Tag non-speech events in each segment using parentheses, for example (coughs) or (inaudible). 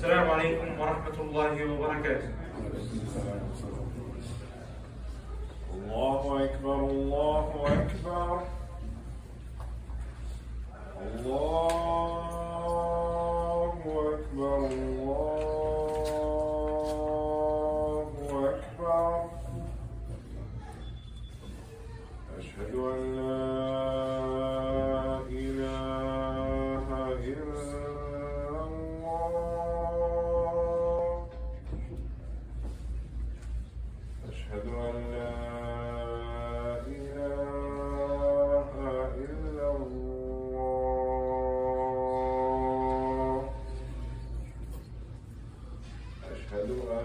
السلام عليكم ورحمة الله وبركاته. الله أكبر الله أكبر. الله أكبر الله أكبر. أشهد أن لا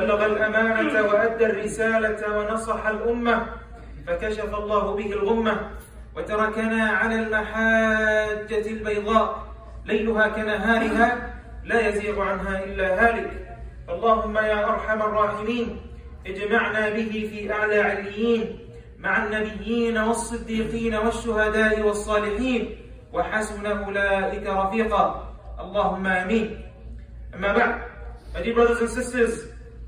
بلغ الأمانة وأدى الرسالة ونصح الأمة فكشف الله به الغمة وتركنا على المحاجة البيضاء ليلها كنهارها لا يزيغ عنها إلا هالك. اللهم يا أرحم الراحمين اجمعنا به في أعلى عليين مع النبيين والصديقين والشهداء والصالحين وحسن أولئك رفيقا. اللهم آمين. أما بعد My dear brothers and sisters,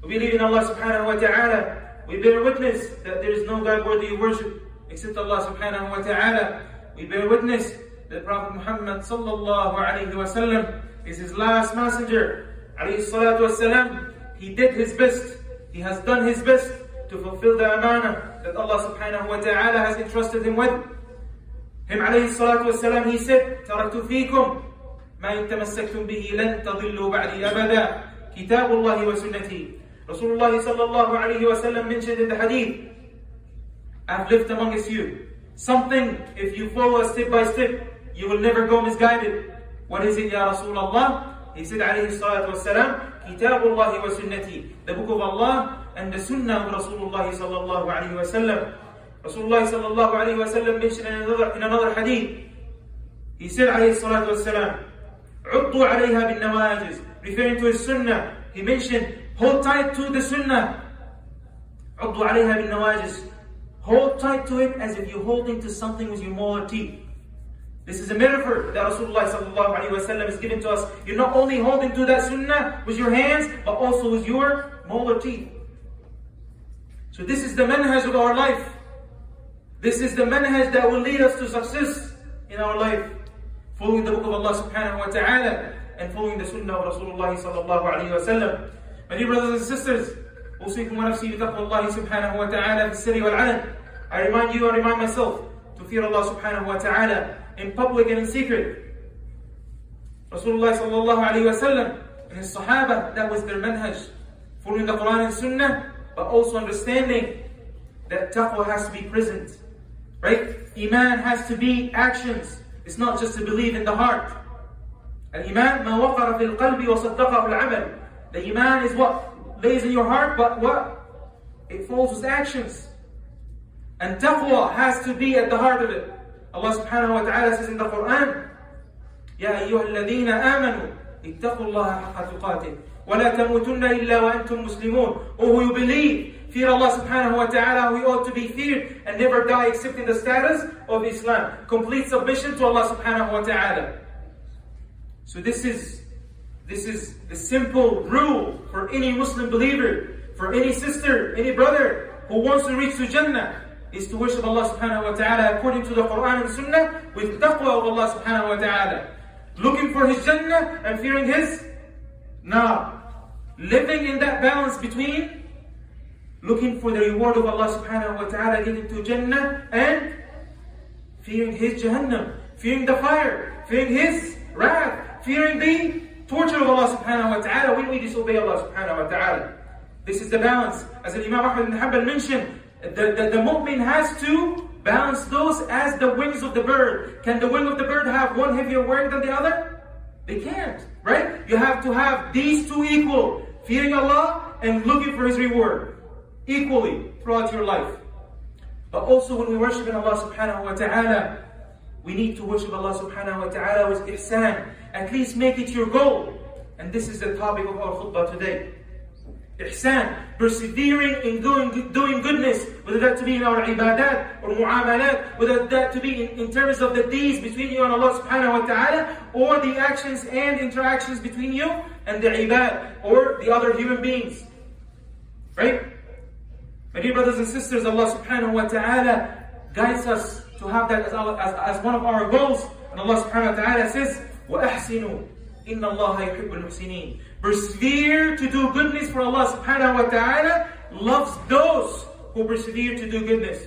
we believe in Allah subhanahu wa ta'ala. We bear witness that there is no God worthy of worship except Allah subhanahu wa ta'ala. We bear witness that Prophet Muhammad sallallahu alayhi wa sallam is his last messenger. Alayhi salatu wa salam. He did his best. He has done his best to fulfill the amana that Allah subhanahu wa ta'ala has entrusted him with. Him alayhi salatu wa salam, he said, تَرَكْتُ فِيكُمْ ما إن تمسكتم به لن تضلوا بعدي أبدا كتاب الله وسنتي رسول الله صلى الله عليه وسلم mentioned in the hadith I've lived amongst you something if you follow us step by step you will never go misguided what is it يا رسول الله he said عليه الصلاة والسلام كتاب الله وسنتي the book of Allah and the sunnah of Rasulullah صلى الله عليه وسلم Rasulullah صلى الله عليه وسلم mentioned in another, in another hadith he said عليه الصلاة والسلام عضوا عليها بالنواجز referring to his sunnah he mentioned hold tight to the sunnah عضوا عليها بالنواجز hold tight to it as if you're holding to something with your molar teeth this is a metaphor that Rasulullah sallallahu alaihi wasallam is giving to us. You're not only holding to that sunnah with your hands, but also with your molar teeth. So this is the manhaj of our life. This is the manhaj that will lead us to success in our life. Following the book of Allah subhanahu wa ta'ala and following the sunnah of Rasulullah sallallahu alayhi wa sallam. My dear brothers and sisters, we'll seek one of taqwa subhanahu wa ta'ala fi siri wal alam. I remind you, I remind myself to fear Allah subhanahu wa ta'ala in public and in secret. Rasulullah sallallahu alayhi wa sallam and his Sahaba, that was their manhaj, following the Quran and Sunnah, but also understanding that taqwa has to be present, right? Iman has to be actions. It's not just to believe in the heart. Al-Iman ma waqara fil qalbi wa saddaqahu al-amal. The Iman is what lays in your heart, but what? It follows with actions. And taqwa has to be at the heart of it. Allah subhanahu wa ta'ala says in the Quran, يا أيها الذين آمنوا اتقوا الله حق تقاته ولا تموتن إلا وأنتم مسلمون O who you believe, fear Allah subhanahu wa ta'ala who ought to be feared and never die except in the status of Islam. Complete submission to Allah subhanahu wa ta'ala. So this is this is the simple rule for any Muslim believer, for any sister, any brother who wants to reach to Jannah is to worship Allah subhanahu wa ta'ala according to the Quran and Sunnah with taqwa of Allah subhanahu wa ta'ala. Looking for His Jannah and fearing His Now, Living in that balance between looking for the reward of Allah subhanahu wa ta'ala, getting to Jannah and fearing His Jahannam, fearing the fire, fearing His wrath, fearing the torture of Allah subhanahu wa ta'ala when we disobey Allah subhanahu wa ta'ala. This is the balance. As Imam Ahmad ibn Hanbal mentioned, the, the, the mu'min has to balance those as the wings of the bird. Can the wing of the bird have one heavier wing than the other? They can't, right? You have to have these two equal, fearing Allah and looking for His reward equally throughout your life. But also when we worship in Allah subhanahu wa ta'ala, we need to worship Allah subhanahu wa ta'ala with ihsan. At least make it your goal. And this is the topic of our khutbah today. Ihsan, persevering in doing, doing goodness, whether that to be in our ibadat or mu'amalat, whether that to be in, in terms of the deeds between you and Allah subhanahu wa ta'ala, or the actions and interactions between you and the ibad, or the other human beings. Right? My dear brothers and sisters, Allah subhanahu wa ta'ala guides us to have that as, as, as one of our goals. And Allah subhanahu wa ta'ala says, وَأَحْسِنُوا إِنَّ اللَّهَ يُحِبُّ الْمُحْسِنِينَ Persevere to do goodness for Allah subhanahu wa ta'ala loves those who persevere to do goodness.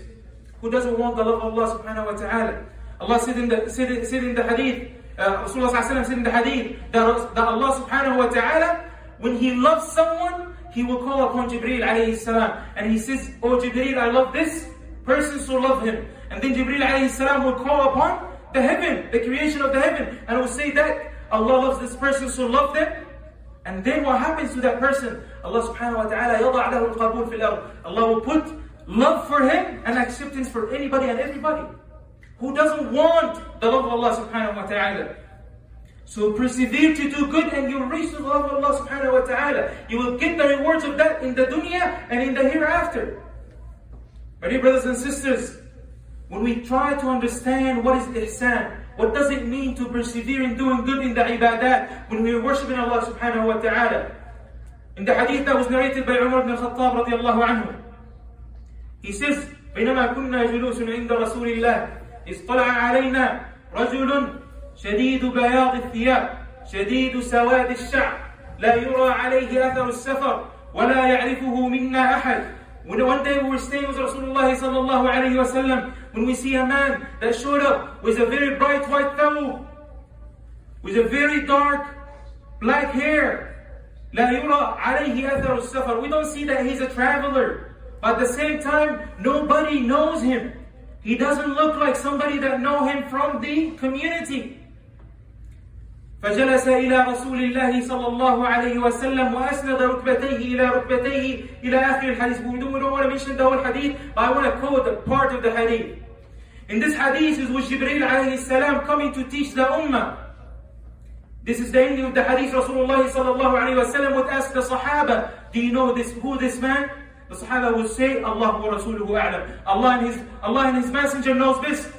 Who doesn't want the love of Allah subhanahu wa ta'ala? Allah said in the, said, said in the hadith, uh, Rasulullah said in the hadith, that, that Allah subhanahu wa ta'ala, when He loves someone, He will call upon Jibreel alayhi salam. And He says, Oh Jibreel, I love this person, so love him. And then Jibreel alayhi salam will call upon the heaven, the creation of the heaven. And we say that Allah loves this person, so love them. And then what happens to that person? Allah subhanahu wa ta'ala, Allah will put love for him and acceptance for anybody and everybody. Who doesn't want the love of Allah subhanahu wa ta'ala? So persevere to do good and you'll reach the love of Allah subhanahu wa ta'ala. You will get the rewards of that in the dunya and in the hereafter. My dear brothers and sisters, when we try to understand what is ihsan, what does it mean to persevere in doing good in the ibadat when we are worshiping Allah subhanahu wa ta'ala? In the hadith that was narrated by Umar ibn al-Khattab radiallahu anhu, he says, بينما كنا جلوس عند رسول الله اطلع علينا رجل شديد بياض الثياب شديد سواد الشعر لا يرى عليه أثر السفر ولا يعرفه منا أحد When one day we were staying with Rasulullah sallallahu alayhi wa sallam, when we see a man that showed up with a very bright white towel, with a very dark black hair, لا يرى عليه أثر السفر. We don't see that he's a traveler. But at the same time, nobody knows him. He doesn't look like somebody that know him from the community. فجلس إلى رسول الله صلى الله عليه وسلم وأسند ركبتيه إلى ركبتيه إلى آخر الحديث. We don't, want to mention the whole hadith, but I want to quote a part of the hadith. In this hadith is with Jibreel alayhi salam coming to teach the ummah. This is the ending of the hadith. Rasulullah sallallahu alayhi wa sallam would ask the Sahaba, Do you know this, who this man? The Sahaba would say, Allah wa Rasuluhu a'lam. Allah and His Allah and His Messenger knows this.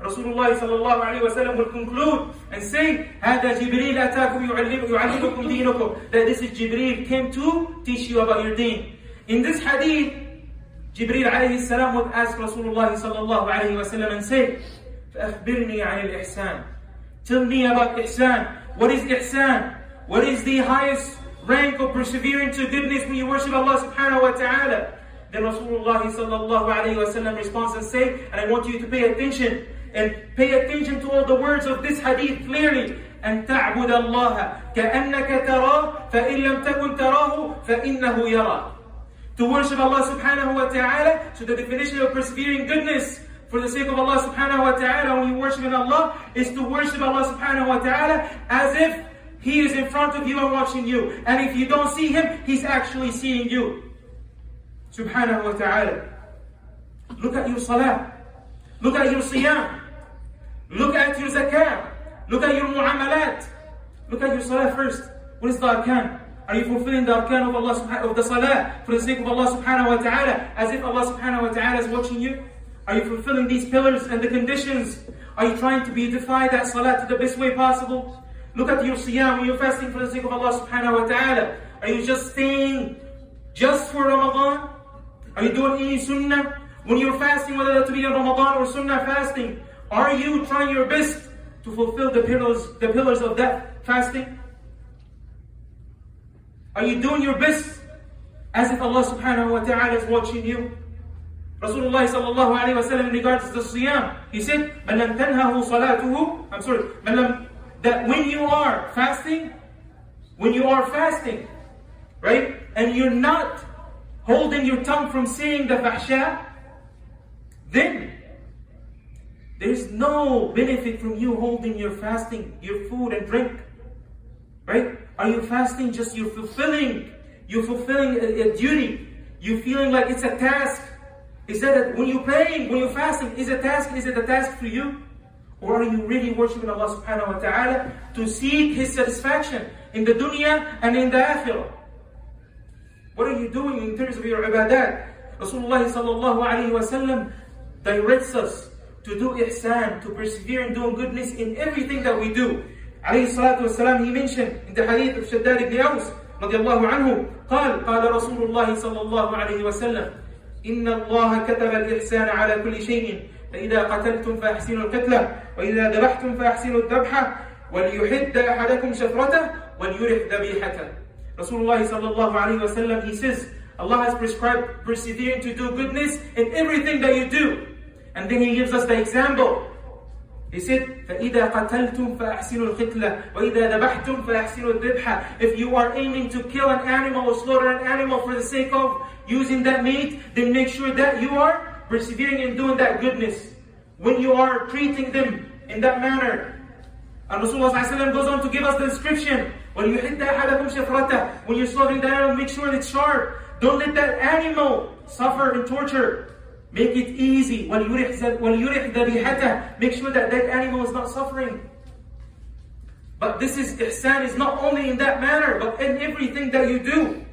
Rasulullah sallallahu alayhi wa sallam will conclude and say, هذا جبريل أتاكم يعلمكم دينكم. That this is Jibreel came to teach you about your deen. In this hadith, Jibreel alayhi salam would ask Rasulullah sallallahu alayhi wa sallam and say, فأخبرني عن الإحسان. Tell me about ihsan. What is ihsan? What is the highest rank of persevering to goodness when you worship Allah subhanahu wa ta'ala? Then Rasulullah sallallahu alayhi wa sallam responds and say, and I want you to pay attention and pay attention to all the words of this hadith clearly. أن تعبد الله كأنك تراه فإن لم تكن تراه فإنه يراك. To worship Allah subhanahu wa ta'ala, so the definition of persevering goodness, for the sake of Allah subhanahu wa ta'ala when you worship in Allah is to worship Allah subhanahu wa ta'ala as if He is in front of you and watching you. And if you don't see Him, He's actually seeing you. Subhanahu wa ta'ala. Look at your salah. Look at your siyam. Look at your zakah. Look at your mu'amalat. Look at your salah first. What is the arkan? Are you fulfilling the arkan of Allah subhanahu of the salah for the sake of Allah subhanahu wa ta'ala as if Allah subhanahu wa ta'ala is watching you? Are you fulfilling these pillars and the conditions? Are you trying to beautify that salah to the best way possible? Look at your siyam when you're fasting for the sake of Allah subhanahu wa ta'ala. Are you just staying just for Ramadan? Are you doing any sunnah? When you're fasting, whether that to be in Ramadan or sunnah fasting, are you trying your best to fulfill the pillars, the pillars of that fasting? Are you doing your best as if Allah subhanahu wa ta'ala is watching you? Rasulullah sallallahu alayhi wa sallam in regards to the siyam, he said, مَنْ لَمْ تَنْهَهُ صَلَاتُهُ I'm sorry, مَنْ لَمْ, that when you are fasting, when you are fasting, right, and you're not holding your tongue from saying the fahsha, then there's no benefit from you holding your fasting, your food and drink. Right? Are you fasting just you're fulfilling, you're fulfilling a, a duty. You're feeling like it's a task. Is that a, when you're praying, when you're fasting, is a task, is it a task for you? Or are you really worshiping Allah subhanahu wa ta'ala to seek His satisfaction in the dunya and in the akhirah? What are you doing in terms of your ibadat? Rasulullah sallallahu alayhi wa sallam directs us to do ihsan, to persevere in doing goodness in everything that we do. عليه الصلاة والسلام he mentioned in the hadith of Shaddad ibn Aus رضي الله عنه قال قال رسول الله صلى الله عليه وسلم إن الله كتب الإحسان على كل شيء فإذا قتلتم فأحسنوا القتلة وإذا ذبحتم فأحسنوا الذبحة وليحد أحدكم شفرته وليرح ذبيحته رسول الله صلى الله عليه وسلم he says Allah has prescribed persevering to do goodness in everything that you do and then he gives us the example He said, فَإِذَا قَتَلْتُمْ فَأَحْسِنُوا الْقِتْلَةِ وَإِذَا ذَبَحْتُمْ فَأَحْسِنُوا الذِّبْحَةِ If you are aiming to kill an animal or slaughter an animal for the sake of using that meat, then make sure that you are persevering in doing that goodness. When you are treating them in that manner. And Rasulullah ﷺ goes on to give us the description. When you hit that when you're slaughtering the animal, make sure it's sharp. Don't let that animal suffer in torture. Make it easy. وَلْيُرِحْ ذَبِيحَتَهُ Make sure that that animal is not suffering. But this is ihsan is not only in that manner, but in everything that you do.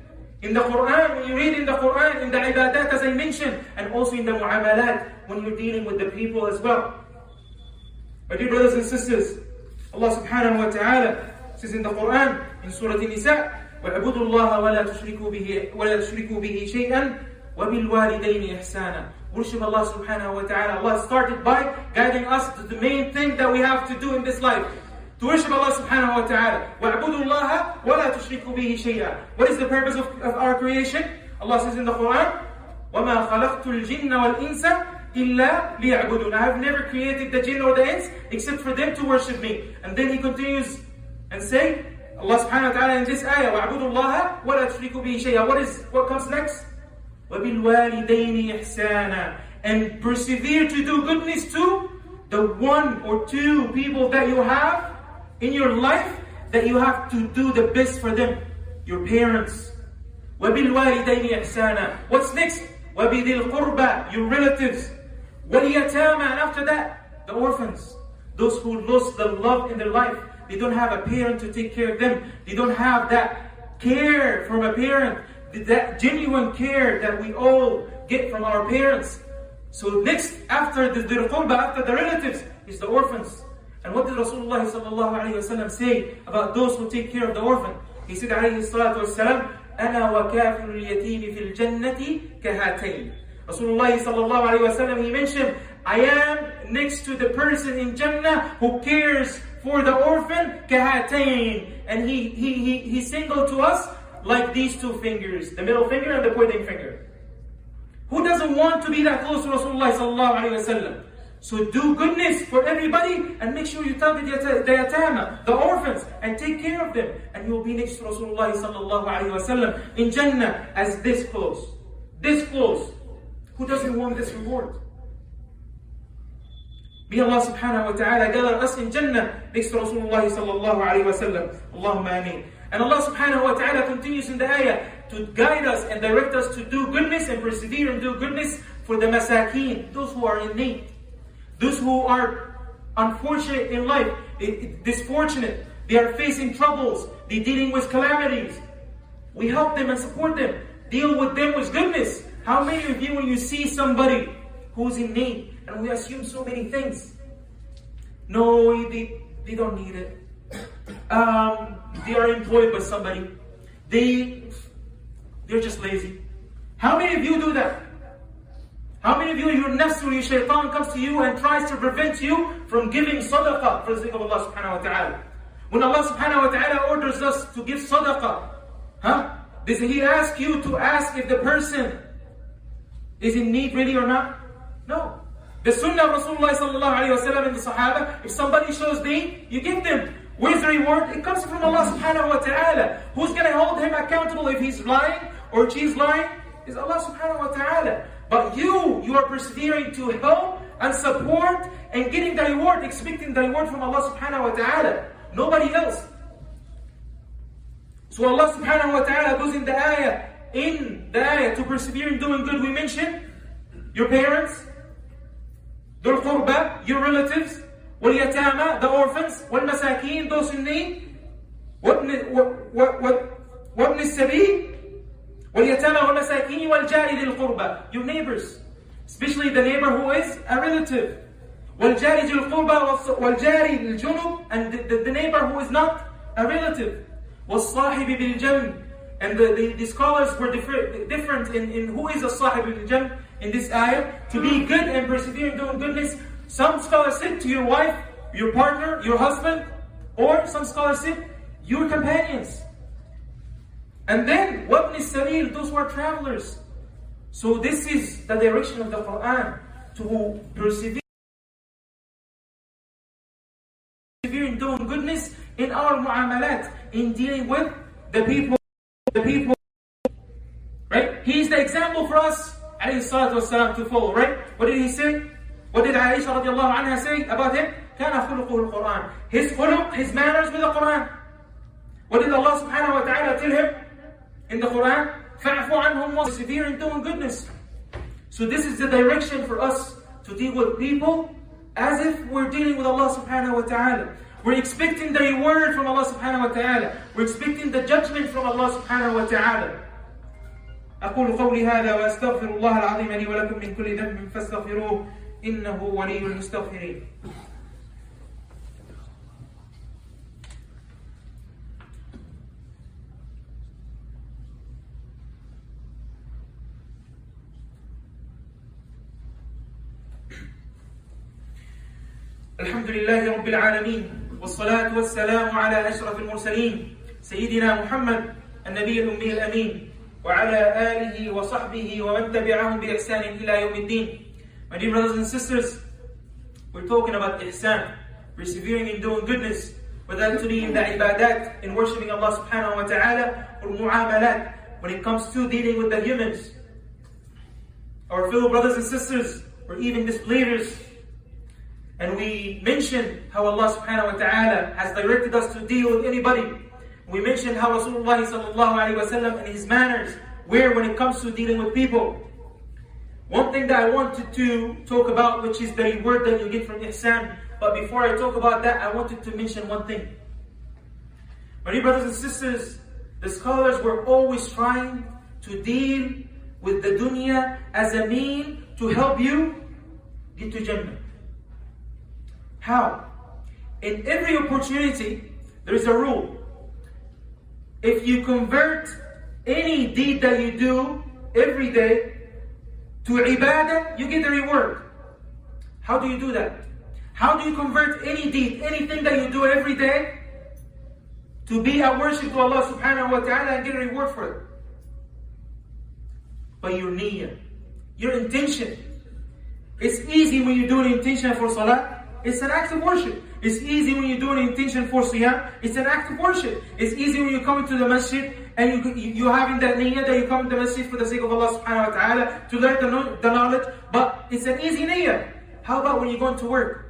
In the Quran, when you read in the Quran, in the ibadat as I mentioned, and also in the mu'amalat, when you're dealing with the people as well. My dear brothers and sisters, Allah subhanahu wa ta'ala says in the Quran, in Surah An-Nisa, وَاعْبُدُوا اللَّهَ وَلَا تُشْرِكُوا بِهِ, ولا تشركوا به شَيْئًا وَبِالْوَالِدَيْنِ إِحْسَانًا Worship Allah subhanahu wa ta'ala. Allah started by guiding us to the main thing that we have to do in this life. To worship Allah subhanahu wa ta'ala. وَاعْبُدُوا اللَّهَ وَلَا تُشْرِكُوا بِهِ شَيْئًا What is the purpose of, of our creation? Allah says in the Quran, وَمَا خَلَقْتُ الْجِنَّ وَالْإِنسَ إِلَّا لِيَعْبُدُونَ I have never created the jinn or the ins except for them to worship me. And then he continues and say, Allah subhanahu wa ta'ala in this ayah, وَاعْبُدُوا اللَّهَ وَلَا تُشْرِكُوا بِهِ شَيْئًا What is, what comes next? وَبِالْوَالِدَيْنِ إِحْسَانًا And persevere to do goodness to the one or two people that you have in your life that you have to do the best for them. Your parents. وَبِالْوَالِدَيْنِ إِحْسَانًا What's next? وَبِذِي الْقُرْبَى Your relatives. وَالْيَتَامَى And after that, the orphans. Those who lost the love in their life. They don't have a parent to take care of them. They don't have that care from a parent that genuine care that we all get from our parents. So next, after the, the after the relatives, is the orphans. And what did Rasulullah sallallahu say about those who take care of the orphan? He said alayhi salatu wasalam, أنا وكافر اليتيم في الجنة كهاتين. Rasulullah sallallahu alayhi wasallam, he mentioned, I am next to the person in Jannah who cares for the orphan, kahatain. And he, he, he, he singled to us like these two fingers, the middle finger and the pointing finger. Who doesn't want to be that close to Rasulullah sallallahu wasallam? So do goodness for everybody and make sure you tell the, the orphans, and take care of them. And you will be next to Rasulullah sallallahu wasallam in Jannah as this close. This close. Who doesn't want this reward? May Allah subhanahu wa ta'ala gather us in Jannah next to Rasulullah sallallahu alayhi wa sallam. Allahumma ameen. And Allah subhanahu wa ta'ala continues in the ayah to guide us and direct us to do goodness and persevere and do goodness for the masakeen, those who are in need, those who are unfortunate in life, disfortunate, they are facing troubles, they're dealing with calamities. We help them and support them, deal with them with goodness. How many of you, when you see somebody who's in need, and we assume so many things. No, they, they don't need it. (coughs) Um, they are employed by somebody. They, they're just lazy. How many of you do that? How many of you, your nafs your shaitan comes to you and tries to prevent you from giving sadaqah for the sake of Allah subhanahu wa ta'ala? When Allah subhanahu wa ta'ala orders us to give sadaqah, huh? Does He ask you to ask if the person is in need really or not? No. The sunnah of Rasulullah sallallahu wa and the Sahaba, if somebody shows deen, you give them. Where's the reward? It comes from Allah subhanahu wa ta'ala. Who's going to hold him accountable if he's lying or she's lying? Is Allah subhanahu wa ta'ala. But you, you are persevering to help and support and getting the reward, expecting the reward from Allah subhanahu wa ta'ala. Nobody else. So Allah subhanahu wa ta'ala goes in the ayah, in the ayah to persevere in doing good. We mentioned your parents, your qurbah, your relatives, واليتامى, the orphans, والمساكين, those in need, وابن, وابن السبيل, واليتامى والمساكين والجار ذي القربى, your neighbors, especially the neighbor who is a relative. والجار ذي القربى والجار الجنب, and the, the, the neighbor who is not a relative. والصاحب بالجنب, and the, the, the scholars were different, different in, in who is a sahib al-jannah in this ayah. To be good and persevere in doing goodness. some scholars said to your wife, your partner, your husband, or some scholars said, your companions. And then, what Sabil, those were travelers. So this is the direction of the Quran to persevere in doing goodness in our mu'amalat, in dealing with the people, the people. Right? He is the example for us, alayhi salatu wasalam, to follow, right? What did he say? What did Aisha radiallahu anha say about him? كان خلقه القرآن. His khuluq, his manners with the Quran. What did Allah subhanahu wa ta'ala tell him in the Quran? فَاعْفُ عَنْهُمْ وَسِفِيرٍ in doing goodness. So this is the direction for us to deal with people as if we're dealing with Allah subhanahu wa ta'ala. We're expecting the reward from Allah subhanahu wa ta'ala. We're expecting the judgment from Allah subhanahu wa ta'ala. أقول قولي هذا وأستغفر الله العظيم لي ولكم من كل ذنب فاستغفروه إنه ولي المستغفرين. الحمد لله رب العالمين والصلاة والسلام على أشرف المرسلين سيدنا محمد النبي الأمي الأمين وعلى آله وصحبه ومن تبعهم بإحسان إلى يوم الدين. My dear brothers and sisters, we're talking about ihsan, persevering in doing goodness, whether be in the ibadat, in worshipping Allah subhanahu wa ta'ala, or mu'amalat, when it comes to dealing with the humans, our fellow brothers and sisters, or even disbelievers, and we mentioned how Allah subhanahu wa ta'ala has directed us to deal with anybody. We mentioned how Rasulullah sallallahu alayhi wa sallam and his manners were when it comes to dealing with people. One thing that I wanted to talk about, which is the word that you get from ihsan. But before I talk about that, I wanted to mention one thing. My dear brothers and sisters, the scholars were always trying to deal with the dunya as a mean to help you get to Jannah. How? In every opportunity, there is a rule. If you convert any deed that you do every day to ibadah, you get a reward. How do you do that? How do you convert any deed, anything that you do every day, to be a worship to Allah subhanahu wa ta'ala and get a reward for it? By your niyyah, your intention. It's easy when you do an intention for salah. It's an act of worship. It's easy when you do an intention for siyam. It's an act of worship. It's easy when you come into the masjid and you, you, having that niyyah that you come to the masjid for the sake of Allah subhanahu wa ta'ala to learn the, the knowledge. But it's an easy niyyah. How about when you're going to work?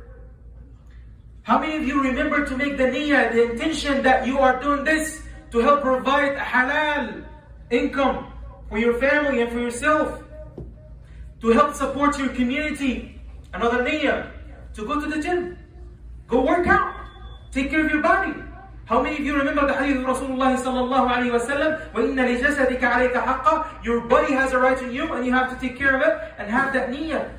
How many of you remember to make the niyyah, the intention that you are doing this to help provide halal income for your family and for yourself? To help support your community? Another niyyah. To go to the gym. Go work out. Take care of your body. How many of you remember the hadith of Rasulullah sallallahu alayhi wa sallam? وَإِنَّ لِجَسَدِكَ عَلَيْكَ حَقًّا Your body has a right on you and you have to take care of it and have that niyyah.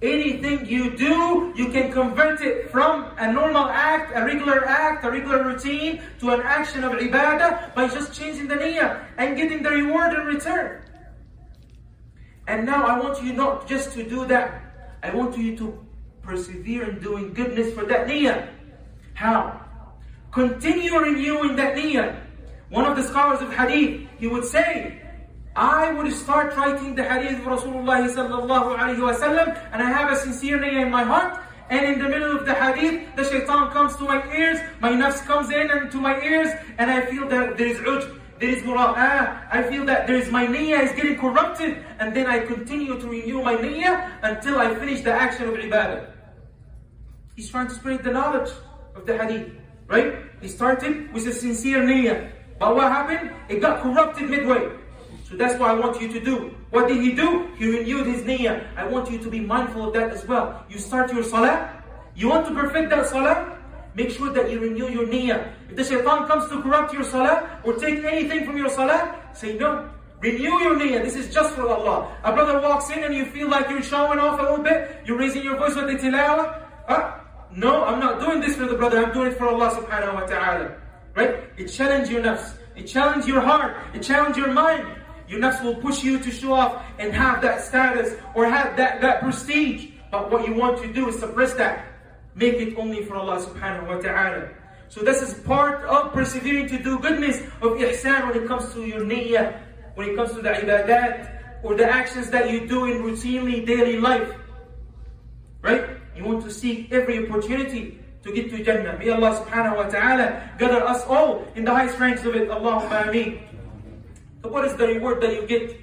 Anything you do, you can convert it from a normal act, a regular act, a regular routine, to an action of ibadah by just changing the niyyah and getting the reward in return. And now I want you not just to do that, I want you to persevere in doing goodness for that niyyah. How? Continue renewing that niyyah. One of the scholars of hadith, he would say, I would start writing the hadith of Rasulullah sallallahu alayhi wa sallam, and I have a sincere niyyah in my heart, and in the middle of the hadith, the shaitan comes to my ears, my nafs comes in and to my ears, and I feel that there is ujb, there is mura'ah, I feel that there is my niyyah is getting corrupted, and then I continue to renew my niyyah until I finish the action of ibadah. He's trying to spread the knowledge of the hadith. Right? He started with a sincere niyyah. But what happened? It got corrupted midway. So that's what I want you to do. What did he do? He renewed his niyyah. I want you to be mindful of that as well. You start your salah. You want to perfect that salah? Make sure that you renew your niyyah. If the shaitan comes to corrupt your salah or take anything from your salah, say no. Renew your niyyah. This is just for Allah. A brother walks in and you feel like you're showing off a little bit. You're raising your voice with the tilawah. Uh, no, I'm not doing this for the brother, I'm doing it for Allah subhanahu wa ta'ala. Right? It challenges your nafs. It challenges your heart. It challenges your mind. Your nafs will push you to show off and have that status or have that, that prestige. But what you want to do is suppress that. Make it only for Allah subhanahu wa ta'ala. So this is part of persevering to do goodness of ihsan when it comes to your niyyah, when it comes to the ibadat, or the actions that you do in routinely daily life. Right? You want to seek every opportunity to get to Jannah. May Allah subhanahu wa ta'ala gather us all in the highest ranks of it. Allahumma ameen. So what is the reward that you get?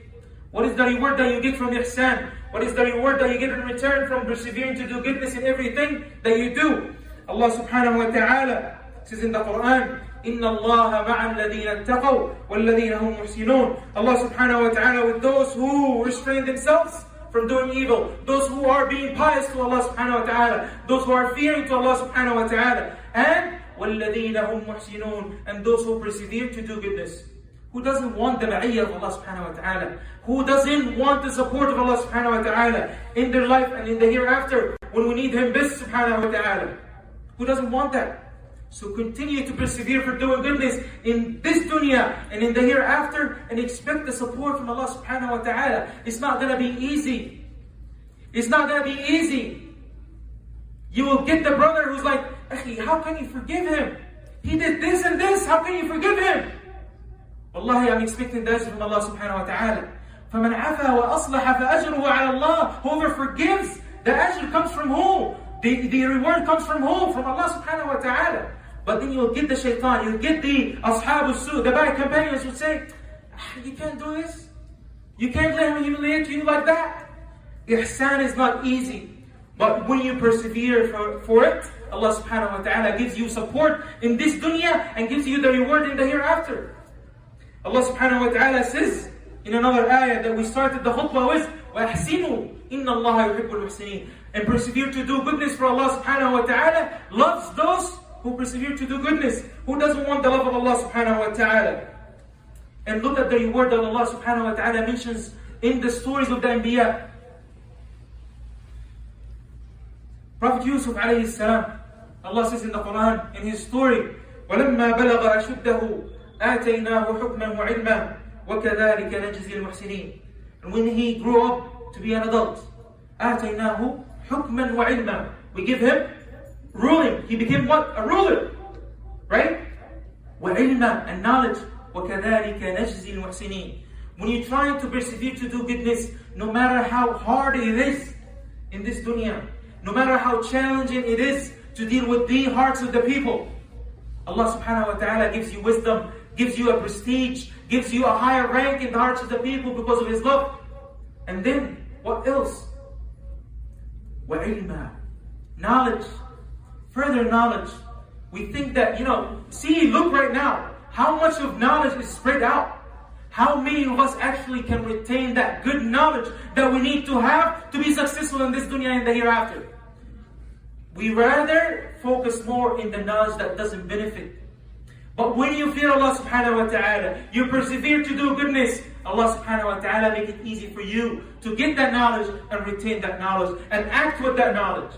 What is the reward that you get from ihsan? What is the reward that you get in return from persevering to do goodness in everything that you do? Allah subhanahu wa ta'ala says in the Quran, إن الله مع الذين اتقوا والذين هم محسنون. Allah subhanahu wa ta'ala with those who restrain themselves from doing evil, those who are being pious to Allah subhanahu wa ta'ala, those who are fearing to Allah subhanahu wa ta'ala, and وَالَّذِينَ هُمْ مُحْسِنُونَ and those who persevere to do goodness. Who doesn't want the ma'iyah of Allah subhanahu wa ta'ala? Who doesn't want the support of Allah subhanahu wa ta'ala in their life and in the hereafter when we need Him best subhanahu wa ta'ala? Who doesn't want that? So continue to persevere for doing goodness in this dunya and in the hereafter and expect the support from Allah subhanahu wa ta'ala. It's not gonna be easy. It's not gonna be easy. You will get the brother who's like, how can you forgive him? He did this and this, how can you forgive him? Wallahi, I'm expecting the ajr from Allah subhanahu wa ta'ala. فَمَنْ عَفَى وَأَصْلَحَ فَأَجْرُهُ عَلَى اللَّهِ Whoever forgives, the ajr comes from who? The, the reward comes from who? From Allah subhanahu wa ta'ala. But then you'll get the shaitan, you'll get the ashab su the bad companions would say, ah, you can't do this. You can't let him humiliate you like that. Ihsan is not easy. But when you persevere for, for it, Allah subhanahu wa ta'ala gives you support in this dunya and gives you the reward in the hereafter. Allah subhanahu wa ta'ala says in another ayah that we started the khutbah with, وَأَحْسِنُوا إِنَّ اللَّهَ يُحِبُّ الْمُحْسِنِينَ And persevere to do goodness for Allah subhanahu wa ta'ala loves those who persevere to do goodness, who doesn't want the love of Allah subhanahu wa ta'ala. And look at the reward that Allah subhanahu wa ta'ala mentions in the stories of the Anbiya. Prophet Yusuf alayhi salam, Allah says in the Quran, in his story, وَلَمَّا بَلَغَ أَشُدَّهُ آتَيْنَاهُ حُكْمًا وَعِلْمًا وَكَذَلِكَ نَجْزِي الْمُحْسِنِينَ And when he grew up to be an adult, آتَيْنَاهُ حُكْمًا وَعِلْمًا We give him ruling. He became what? A ruler. Right? وعلما and knowledge. وكذلك نجزي المحسنين. When you're trying to persevere to do goodness, no matter how hard it is in this dunya, no matter how challenging it is to deal with the hearts of the people, Allah subhanahu wa ta'ala gives you wisdom, gives you a prestige, gives you a higher rank in the hearts of the people because of His love. And then, what else? وعلما, knowledge. further knowledge. We think that, you know, see, look right now, how much of knowledge is spread out. How many of us actually can retain that good knowledge that we need to have to be successful in this dunya and the hereafter? We rather focus more in the knowledge that doesn't benefit. But when you fear Allah subhanahu wa ta'ala, you persevere to do goodness, Allah subhanahu wa ta'ala make it easy for you to get that knowledge and retain that knowledge and act with that knowledge.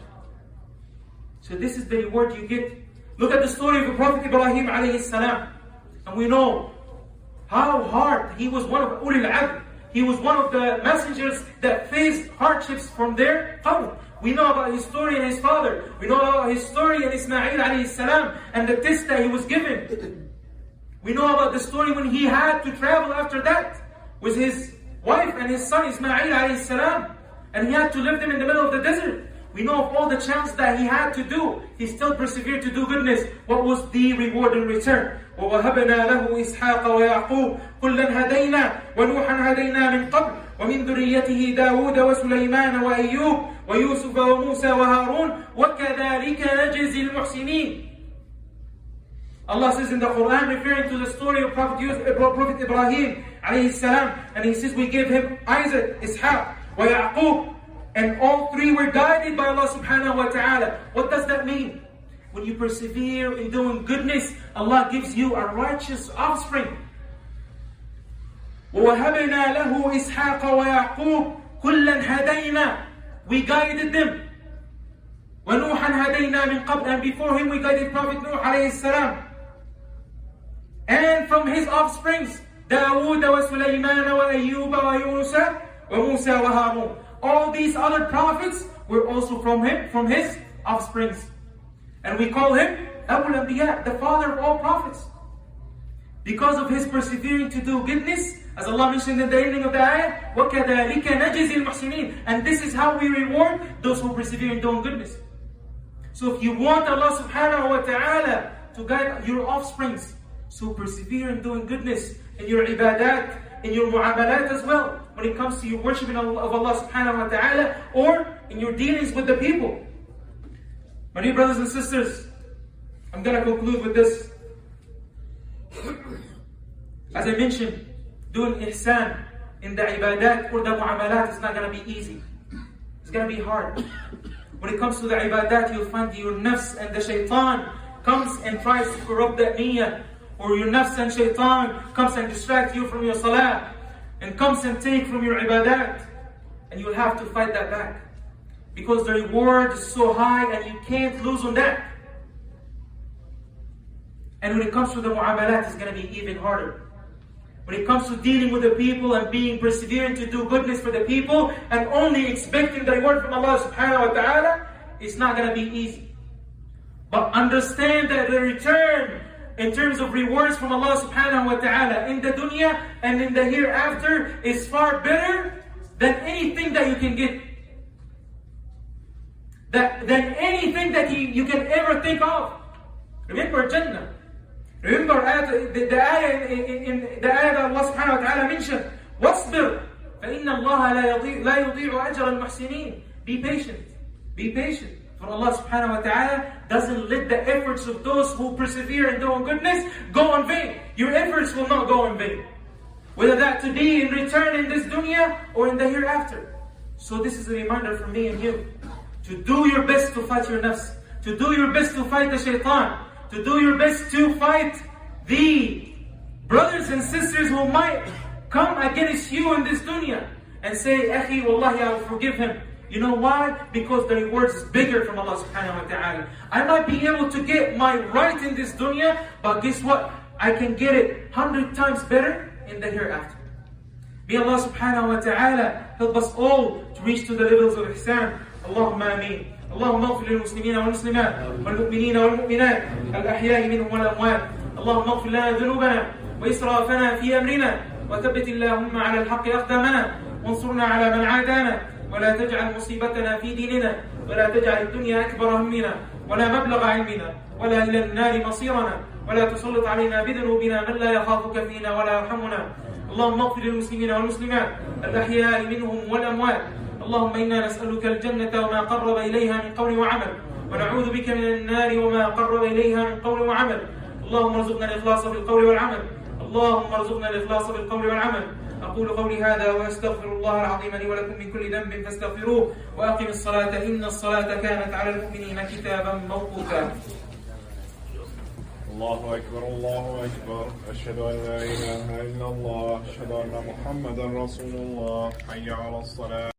So this is the reward you get. Look at the story of the Prophet Ibrahim alayhi salam. And we know how hard he was one of ulil adl. He was one of the messengers that faced hardships from their qawm. We know about his story and his father. We know about his story and Ismail alayhi salam and the test that he was given. We know about the story when he had to travel after that with his wife and his son Ismail alayhi salam. And he had to leave them in the middle of the desert. We know of all the challenges that he had to do. He still persevered to do goodness. What was the reward in return? ووهبنا له إسحاق ويعقوب كلا هدينا ونوحا هدينا من قبل ومن ذريته داود وسليمان وأيوب ويوسف وموسى وهارون وكذلك نجزي المحسنين Allah says in the Quran, referring to the story of Prophet, Yusuf, Prophet Ibrahim alayhi salam, and he says we gave him Isaac, Ishaq, wa Yaqub, and all three were guided by Allah subhanahu wa ta'ala. What does that mean? When you persevere in doing goodness, Allah gives you a righteous offspring. وَوَهَبْنَا لَهُ إِسْحَاقَ وَيَعْقُوبَ كُلًّا هَدَيْنَا We guided them. وَنُوحًا هَدَيْنَا مِنْ قَبْلِ And before him we guided Prophet Nuh alayhi salam. And from his offsprings, داود وسليمان وأيوب ويونس وموسى وهارون. All these other prophets were also from him, from his offsprings. And we call him Abu Anbiya, the father of all prophets. Because of his persevering to do goodness, as Allah mentioned in the ending of the ayah, وَكَذَلِكَ نَجِزِ الْمُحْسِنِينَ And this is how we reward those who persevere in doing goodness. So if you want Allah subhanahu wa ta'ala to guide your offsprings, so persevere in doing goodness in your ibadat, in your mu'amalat as well, when it comes to your worshiping of Allah subhanahu wa ta'ala, or in your dealings with the people. My dear brothers and sisters, I'm going to conclude with this. (clears throat) As I mentioned, doing ihsan in the ibadat or the mu'amalat is not going to be easy. It's going to be hard. (coughs) When it comes to the ibadat, you'll find your nafs and the shaitan comes and tries to corrupt that niyyah. Or your nafs and shaitan comes and distract you from your salah. And comes and take from your ibadat. And you'll have to fight that back. Because the reward is so high and you can't lose on that. And when it comes to the mu'amalat, it's going to be even harder. When it comes to dealing with the people and being persevering to do goodness for the people and only expecting the reward from Allah subhanahu wa ta'ala, it's not going to be easy. But understand that the return in terms of rewards from Allah subhanahu wa ta'ala in the dunya and in the hereafter is far better than anything that you can get. That, than anything that you, you can ever think of. Remember Jannah. Remember ayat, the, the ayah in, in, in the ayah that Allah subhanahu wa ta'ala mentioned. وَاصْبِرْ فَإِنَّ اللَّهَ لَا يُضِيعُ, لا يضيع أَجْرَ الْمُحْسِنِينَ Be patient. Be patient. For Allah subhanahu wa ta'ala doesn't let the efforts of those who persevere in doing goodness go in vain. Your efforts will not go in vain. Whether that to be in return in this dunya or in the hereafter. So this is a reminder for me and you. To do your best to fight your nafs. To do your best to fight the shaitan. To do your best to fight the brothers and sisters who might come against you in this dunya. And say, Akhi, wallahi, I will forgive him. You know why? Because the reward is bigger from Allah subhanahu wa ta'ala. I might be able to get my right in this dunya, but guess what? I can get it hundred times better in the hereafter. May Allah subhanahu wa ta'ala help us all to reach to the levels of ihsan. Allahumma ameen. اللهم اغفر للمسلمين والمسلمات والمؤمنين والمؤمنات الأحياء منهم والأموات اللهم اغفر لنا ذنوبنا وإسرافنا في أمرنا وثبت اللهم على الحق أقدامنا وانصرنا على من عادانا ولا تجعل مصيبتنا في ديننا ولا تجعل الدنيا أكبر همنا ولا مبلغ علمنا ولا إلى النار مصيرنا ولا تسلط علينا بذنوبنا من لا يخافك فينا ولا يرحمنا. اللهم اغفر للمسلمين والمسلمات الأحياء منهم والأموات. اللهم إنا نسألك الجنة وما قرب إليها من قول وعمل ونعوذ بك من النار وما قرب إليها من قول وعمل. اللهم ارزقنا الإخلاص في القول والعمل. اللهم ارزقنا الإخلاص في القول والعمل. أقول قولي هذا وأستغفر الله العظيم لي ولكم من كل ذنب فاستغفروه وأقم الصلاة إن الصلاة كانت على المؤمنين كتابا موقوتا. الله أكبر الله أكبر. أشهد أن لا إله إلا الله أشهد أن محمدا رسول الله. حي على الصلاة.